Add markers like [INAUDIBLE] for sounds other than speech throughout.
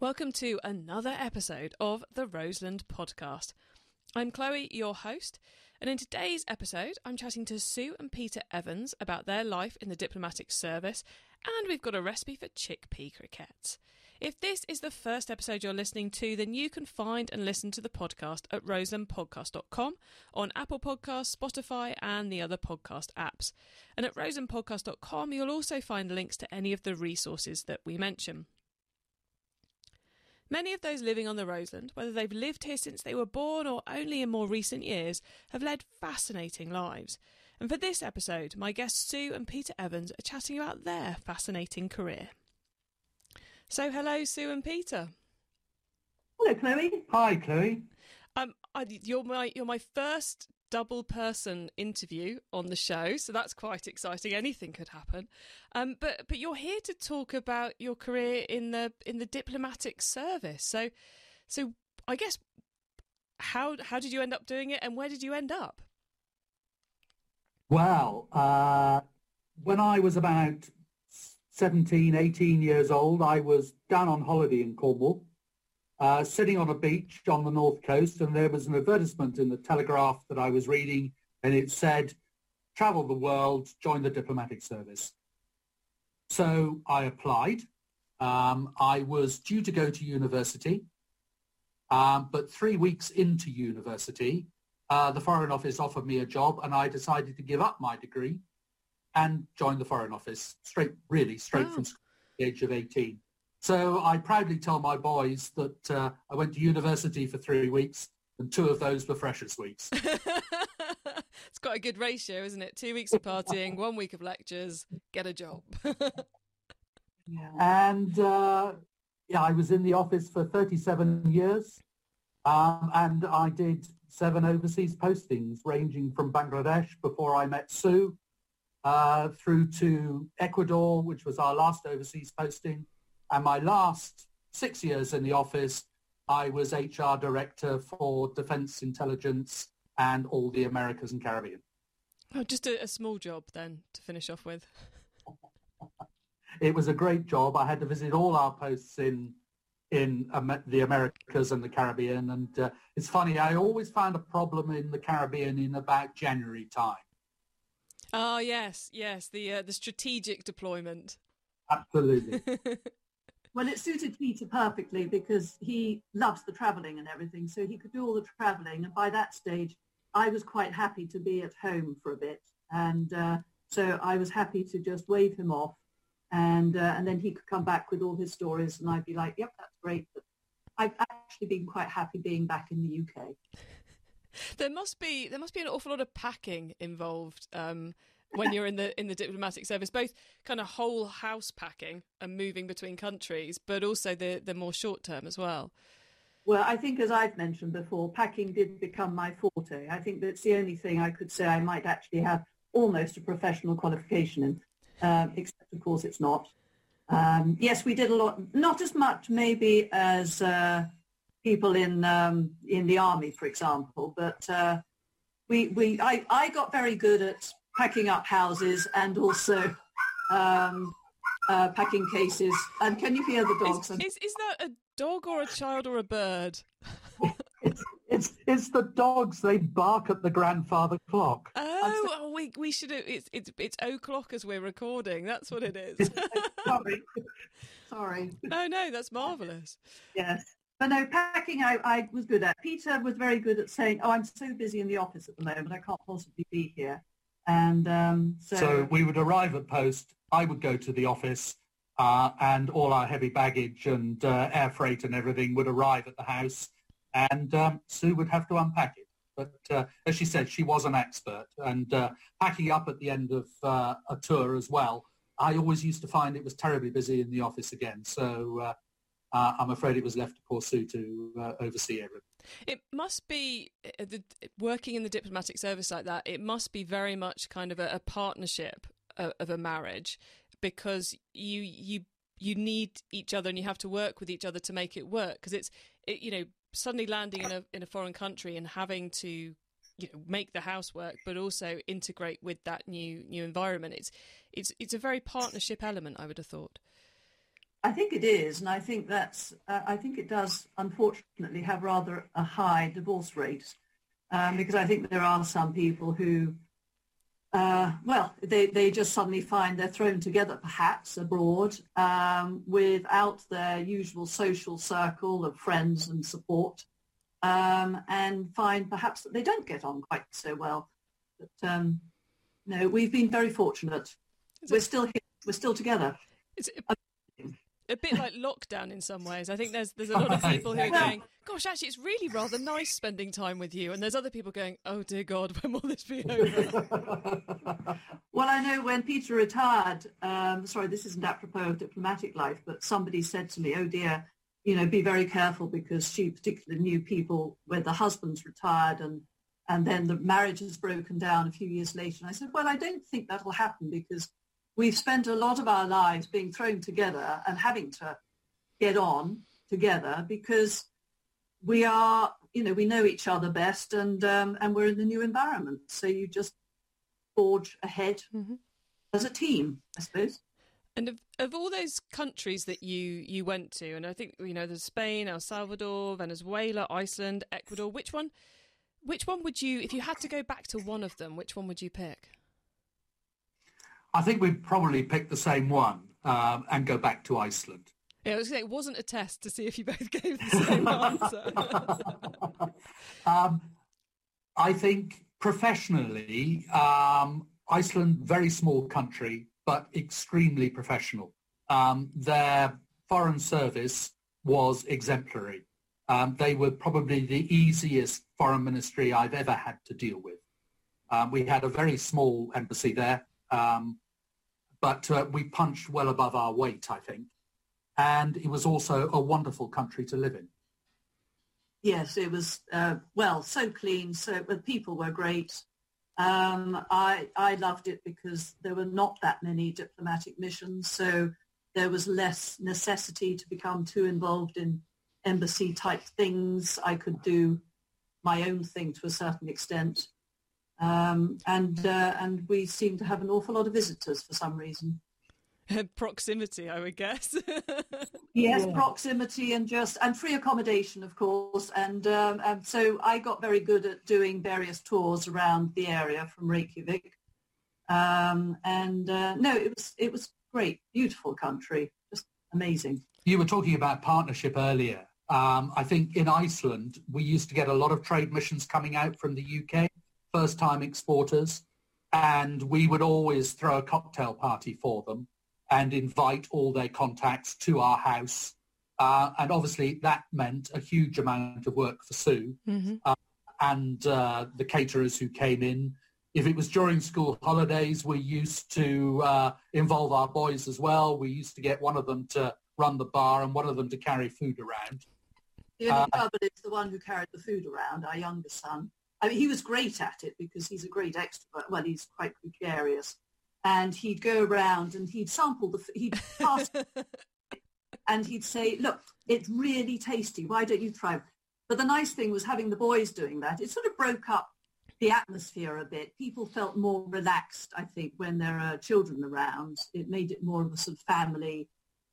Welcome to another episode of the Roseland Podcast. I'm Chloe, your host, and in today's episode, I'm chatting to Sue and Peter Evans about their life in the diplomatic service, and we've got a recipe for chickpea croquettes. If this is the first episode you're listening to, then you can find and listen to the podcast at roselandpodcast.com, on Apple Podcasts, Spotify, and the other podcast apps. And at roselandpodcast.com, you'll also find links to any of the resources that we mention. Many of those living on the Roseland, whether they've lived here since they were born or only in more recent years, have led fascinating lives. And for this episode, my guests Sue and Peter Evans are chatting about their fascinating career. So, hello, Sue and Peter. Hello, Chloe. Hi, Chloe. Um, I, you're my you're my first double person interview on the show, so that's quite exciting. Anything could happen. Um, but but you're here to talk about your career in the in the diplomatic service. So so I guess how how did you end up doing it, and where did you end up? Well, uh, when I was about 17, 18 years old, I was down on holiday in Cornwall uh, sitting on a beach on the north coast, and there was an advertisement in the Telegraph that I was reading, and it said, "Travel the world, join the diplomatic service." So I applied. Um, I was due to go to university, um, but three weeks into university, uh, the Foreign Office offered me a job, and I decided to give up my degree and join the Foreign Office straight, really straight oh. from school, the age of 18. So I proudly tell my boys that uh, I went to university for three weeks and two of those were freshers weeks. [LAUGHS] it's quite a good ratio, isn't it? Two weeks of partying, one week of lectures, get a job. And uh, yeah, I was in the office for 37 years um, and I did seven overseas postings ranging from Bangladesh before I met Sue uh, through to Ecuador, which was our last overseas posting, and my last six years in the office, I was HR director for defense intelligence and all the Americas and Caribbean. Oh, just a, a small job then to finish off with. it was a great job. I had to visit all our posts in in um, the Americas and the Caribbean, and uh, it's funny. I always found a problem in the Caribbean in about January time. Oh yes, yes, the uh, the strategic deployment. Absolutely. [LAUGHS] Well, it suited Peter perfectly because he loves the travelling and everything, so he could do all the travelling. And by that stage, I was quite happy to be at home for a bit, and uh, so I was happy to just wave him off, and uh, and then he could come back with all his stories, and I'd be like, "Yep, that's great." But I've actually been quite happy being back in the UK. [LAUGHS] there must be there must be an awful lot of packing involved. Um, when you're in the in the diplomatic service, both kind of whole house packing and moving between countries, but also the the more short term as well. Well, I think as I've mentioned before, packing did become my forte. I think that's the only thing I could say I might actually have almost a professional qualification in, uh, except of course it's not. Um, yes, we did a lot, not as much maybe as uh, people in um, in the army, for example, but uh, we we I, I got very good at packing up houses and also um, uh, packing cases. And can you hear the dogs? Is, is, is, that a dog or a child or a bird? [LAUGHS] it's, it's, it's the dogs. They bark at the grandfather clock. Oh, oh we we should. It's it's it's o'clock as we're recording. That's what it is. [LAUGHS] Sorry, sorry. No, no, that's marvelous. Yes. But no, packing I, I was good at. Peter was very good at saying, oh, I'm so busy in the office at the moment, I can't possibly be here. And um, so, so, we would arrive at post. I would go to the office, uh, and all our heavy baggage and uh, air freight and everything would arrive at the house, and um, Sue would have to unpack it. But uh, as she said, she was an expert, and uh, packing up at the end of uh, a tour as well. I always used to find it was terribly busy in the office again. So uh, uh, I'm afraid it was left to poor Sue to uh, oversee everything. It must be uh, the, working in the diplomatic service like that. It must be very much kind of a, a partnership of, of, a marriage because you you you need each other and you have to work with each other to make it work. Because it's it, you know suddenly landing in a in a foreign country and having to you know make the house work, but also integrate with that new new environment. It's it's it's a very partnership element. I would have thought. I think it is, and I think that's. Uh, I think it does, unfortunately, have rather a high divorce rate, um, because I think there are some people who, uh, well, they they just suddenly find they're thrown together, perhaps abroad, um, without their usual social circle of friends and support, um, and find perhaps that they don't get on quite so well. But um, no, we've been very fortunate. Is We're it- still here. We're still together. It's a, a bit like lockdown in some ways. I think there's there's a lot of people who are going, "Gosh, actually, it's really rather nice spending time with you," and there's other people going, "Oh dear God, [LAUGHS] when will this be over?" [LAUGHS] Well, I know when Peter retired, um, sorry, this isn't apropos of diplomatic life, but somebody said to me, oh dear, you know, be very careful because she particularly knew people where the husband's retired and, and then the marriage has broken down a few years later. And I said, well, I don't think that'll happen because we've spent a lot of our lives being thrown together and having to get on together because we are, you know, we know each other best and, um, and we're in the new environment. So you just forge ahead Mhm. as a team, I suppose. And of, of all those countries that you, you went to, and I think you know there's Spain, El Salvador, Venezuela, Iceland, Ecuador. Which one? Which one would you, if you had to go back to one of them, which one would you pick? I think we'd probably pick the same one um, and go back to Iceland. Yeah, I was it wasn't a test to see if you both [LAUGHS] gave the same answer. [LAUGHS] um, I think professionally, um, Iceland, very small country, but extremely professional. Um, their foreign service was exemplary. Um, they were probably the easiest foreign ministry I've ever had to deal with. Um, we had a very small embassy there, um, but uh, we punched well above our weight, I think. And it was also a wonderful country to live in. Yes, it was, uh, well, so clean. So the people were great. Um, I, I loved it because there were not that many diplomatic missions. So there was less necessity to become too involved in embassy type things. I could do my own thing to a certain extent. Um, and, uh, and we seem to have an awful lot of visitors for some reason. [LAUGHS] Proximity, I would guess. [LAUGHS] Yes, Yeah. proximity and just and free accommodation, of course. And um, and so I got very good at doing various tours around the area from Reykjavik. Um, and uh, no, it was it was great, beautiful country, just amazing. You were talking about partnership earlier. Um, I think in Iceland, we used to get a lot of trade missions coming out from the UK, first-time exporters, and we would always throw a cocktail party for them and invite all their contacts to our house. Uh, and obviously that meant a huge amount of work for Sue hmm and uh, the caterers who came in. If it was during school holidays, we used to uh, involve our boys as well. We used to get one of them to run the bar and one of them to carry food around. The only trouble is the one who carried the food around, our younger son. I mean, he was great at it because he's a great extrovert. Well, he's quite gregarious. And he'd go around and he'd sample the, he'd pass [LAUGHS] and he'd say, look, it's really tasty. Why don't you try? But the nice thing was having the boys doing that. It sort of broke up the atmosphere a bit. People felt more relaxed, I think, when there are children around. It made it more of a sort of family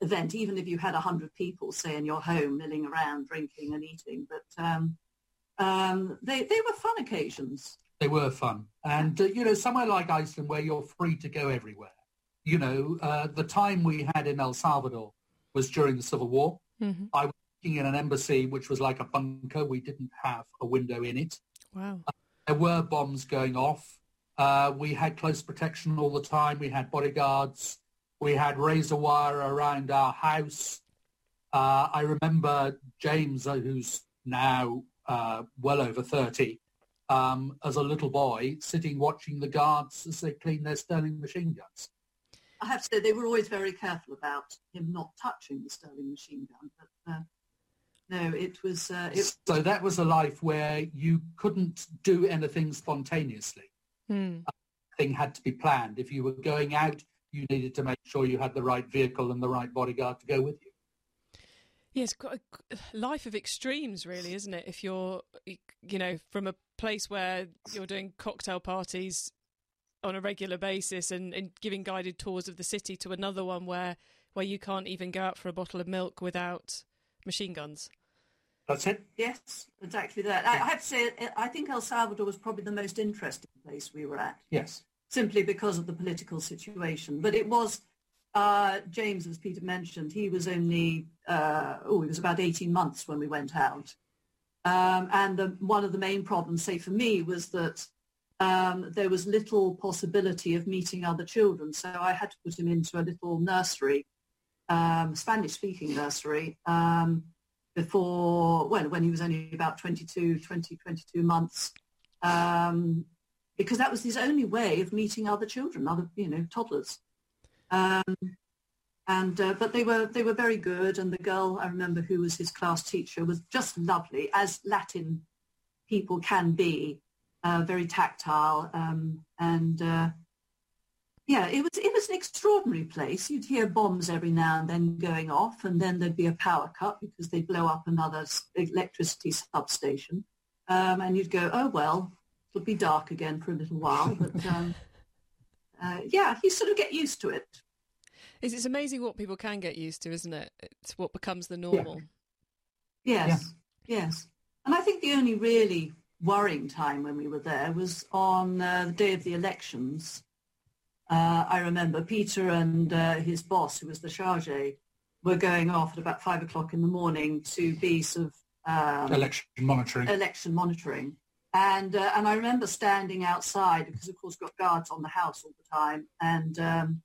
event, even if you had 100 people, say, in your home milling around, drinking and eating. But um, um, they, they were fun occasions. They were fun. And, uh, you know, somewhere like Iceland where you're free to go everywhere. You know, uh, the time we had in El Salvador was during the Civil War. hmm I was working in an embassy which was like a bunker. We didn't have a window in it. Wow. There were bombs going off. Uh, we had close protection all the time. We had bodyguards. We had razor wire around our house. Uh, I remember James, uh, who's now uh, well over 30, um, as a little boy, sitting watching the guards as they clean their Sterling machine guns. I have to say they were always very careful about him not touching the Sterling machine gun. But uh, no, it was uh, it, So that was a life where you couldn't do anything spontaneously. Hmm. thing had to be planned. If you were going out, you needed to make sure you had the right vehicle and the right bodyguard to go with you. Yeah, it's a life of extremes, really, isn't it? If you're, you know, from a place where you're doing cocktail parties on a regular basis and, and giving guided tours of the city to another one where where you can't even go out for a bottle of milk without machine guns. That's it. Yes, exactly that. I, I have to say, uh, I think El Salvador was probably the most interesting place we were at, Yes. simply because of the political situation. But it was, uh, James, as Peter mentioned, he was only, uh, oh, he was about 18 months when we went out. Um, and the, one of the main problems, say for me, was that um, there was little possibility of meeting other children. So I had to put him into a little nursery, um, Spanish-speaking nursery, um, before, well, when he was only about 22, 20, 22 months, um, because that was his only way of meeting other children, other, you know, toddlers. Um, and uh, but they were they were very good, and the girl I remember who was his class teacher was just lovely, as Latin people can be, uh, very tactile, um, and uh, yeah, it was it was an extraordinary place. You'd hear bombs every now and then going off, and then there'd be a power cut because they'd blow up another electricity substation, um, and you'd go, oh well, it'll be dark again for a little while, but um, uh, yeah, you sort of get used to it. It's, it's amazing what people can get used to, isn't it? It's what becomes the normal. Yes, yes. And I think the only really worrying time when we were there was on uh, the day of the elections. Uh, I remember Peter and uh, his boss, who was the charge, were going off at about five o'clock in the morning to be sort of um, Election monitoring. election monitoring. And uh, and I remember standing outside because, of course, got guards on the house all the time. And um,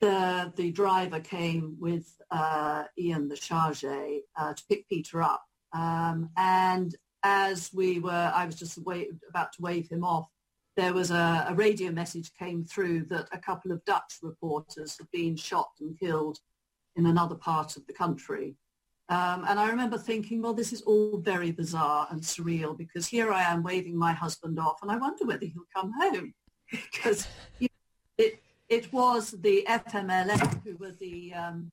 the the driver came with uh, Ian, the charge, uh, to pick Peter up. Um, and as we were, I was just about to wave him off. There was a, a radio message came through that a couple of Dutch reporters had been shot and killed in another part of the country. Um, and I remember thinking, well, this is all very bizarre and surreal because here I am waving my husband off and I wonder whether he'll come home [LAUGHS] because you know, it, it was the FMLN who were the, um,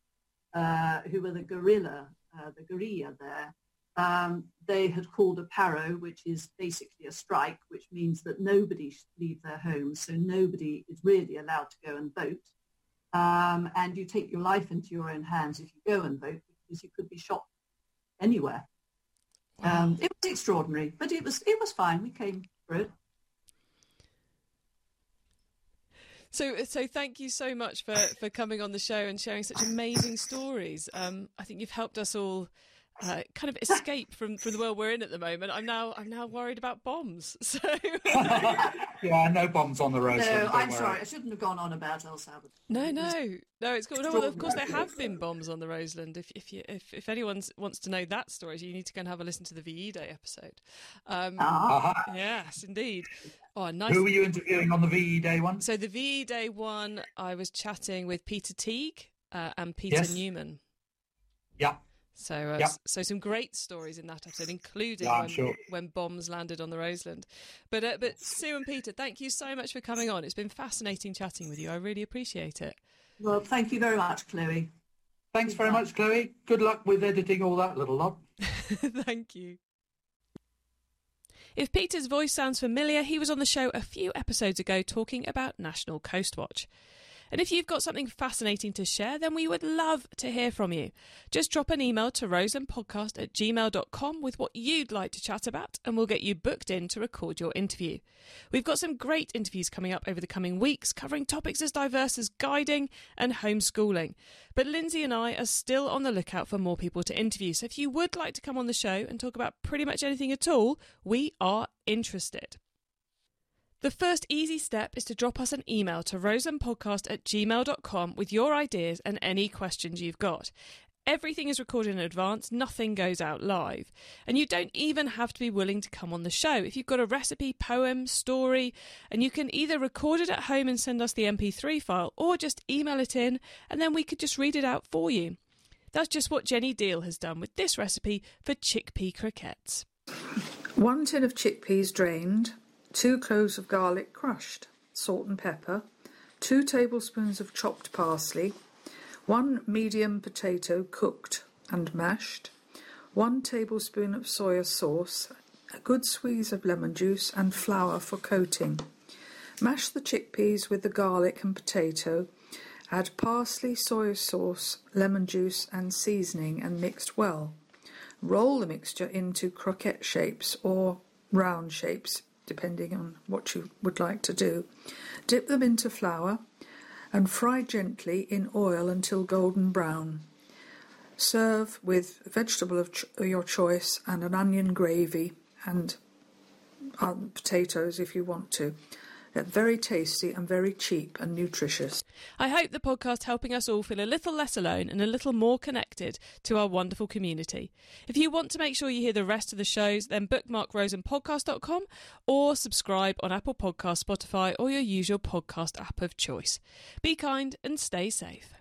uh, who were the guerrilla, uh, the guerrilla there. Um, they had called a paro, which is basically a strike, which means that nobody should leave their homes. So nobody is really allowed to go and vote. Um, and you take your life into your own hands if you go and vote because you could be shot anywhere. Um, it was extraordinary, but it was it was fine. We came through it. So, so thank you so much for, for coming on the show and sharing such amazing stories. Um, I think you've helped us all uh, kind of [LAUGHS] escape from, from the world we're in at the moment. I'm now I'm now worried about bombs. [LAUGHS] So, yeah, no bombs on the road. No, so I'm worry. sorry. I shouldn't have gone on about El Salvador. no, no, no. It's cool. No, well, of course there have been bombs on the Roseland. If if you if, if anyone wants to know that story, you need to go and have a listen to the VE Day episode. Um, Ah, Aha. yes, indeed. Oh, nice. Who were you interviewing on the VE Day one? So the VE Day one, I was chatting with Peter Teague uh, and Peter Yes. Newman. Yeah. So, uh, Yep. so some great stories in that episode, including Yeah, when, sure. when bombs landed on the Roseland. But, uh, but Sue and Peter, thank you so much for coming on. It's been fascinating chatting with you. I really appreciate it. well, thank you very much, Chloe. Thanks very much, Chloe. Good luck with editing all that little lot. [LAUGHS] Thank you. If Peter's voice sounds familiar, he was on the show a few episodes ago talking about National Coast Watch. And if you've got something fascinating to share, then we would love to hear from you. Just drop an email to roselandpodcast at gmail.com with what you'd like to chat about, and we'll get you booked in to record your interview. We've got some great interviews coming up over the coming weeks, covering topics as diverse as guiding and homeschooling. But Lindsay and I are still on the lookout for more people to interview, so if you would like to come on the show and talk about pretty much anything at all, we are interested. The first easy step is to drop us an email to roselandpodcast at gmail.com with your ideas and any questions you've got. Everything is recorded in advance, nothing goes out live. And you don't even have to be willing to come on the show. If you've got a recipe, poem, story, and you can either record it at home and send us the MP3 file or just email it in and then we could just read it out for you. That's just what Jenny Deal has done with this recipe for chickpea croquettes. One tin of chickpeas drained, two cloves of garlic crushed, salt and pepper, two tablespoons of chopped parsley, one medium potato cooked and mashed, one tablespoon of soya sauce, a good squeeze of lemon juice, and flour for coating. Mash the chickpeas with the garlic and potato, Add parsley, soy sauce, lemon juice, and seasoning and mixed well. Roll the mixture into croquette shapes or round shapes, depending on what you would like to do. Dip them into flour and fry gently in oil until golden brown. Serve with vegetable of ch- your choice and an onion gravy and um, potatoes if you want to. They're very tasty and very cheap and nutritious. I hope the podcast helping us all feel a little less alone and a little more connected to our wonderful community. If you want to make sure you hear the rest of the shows, then bookmark roselandpodcast.com or subscribe on Apple Podcasts, Spotify, or your usual podcast app of choice. Be kind and stay safe.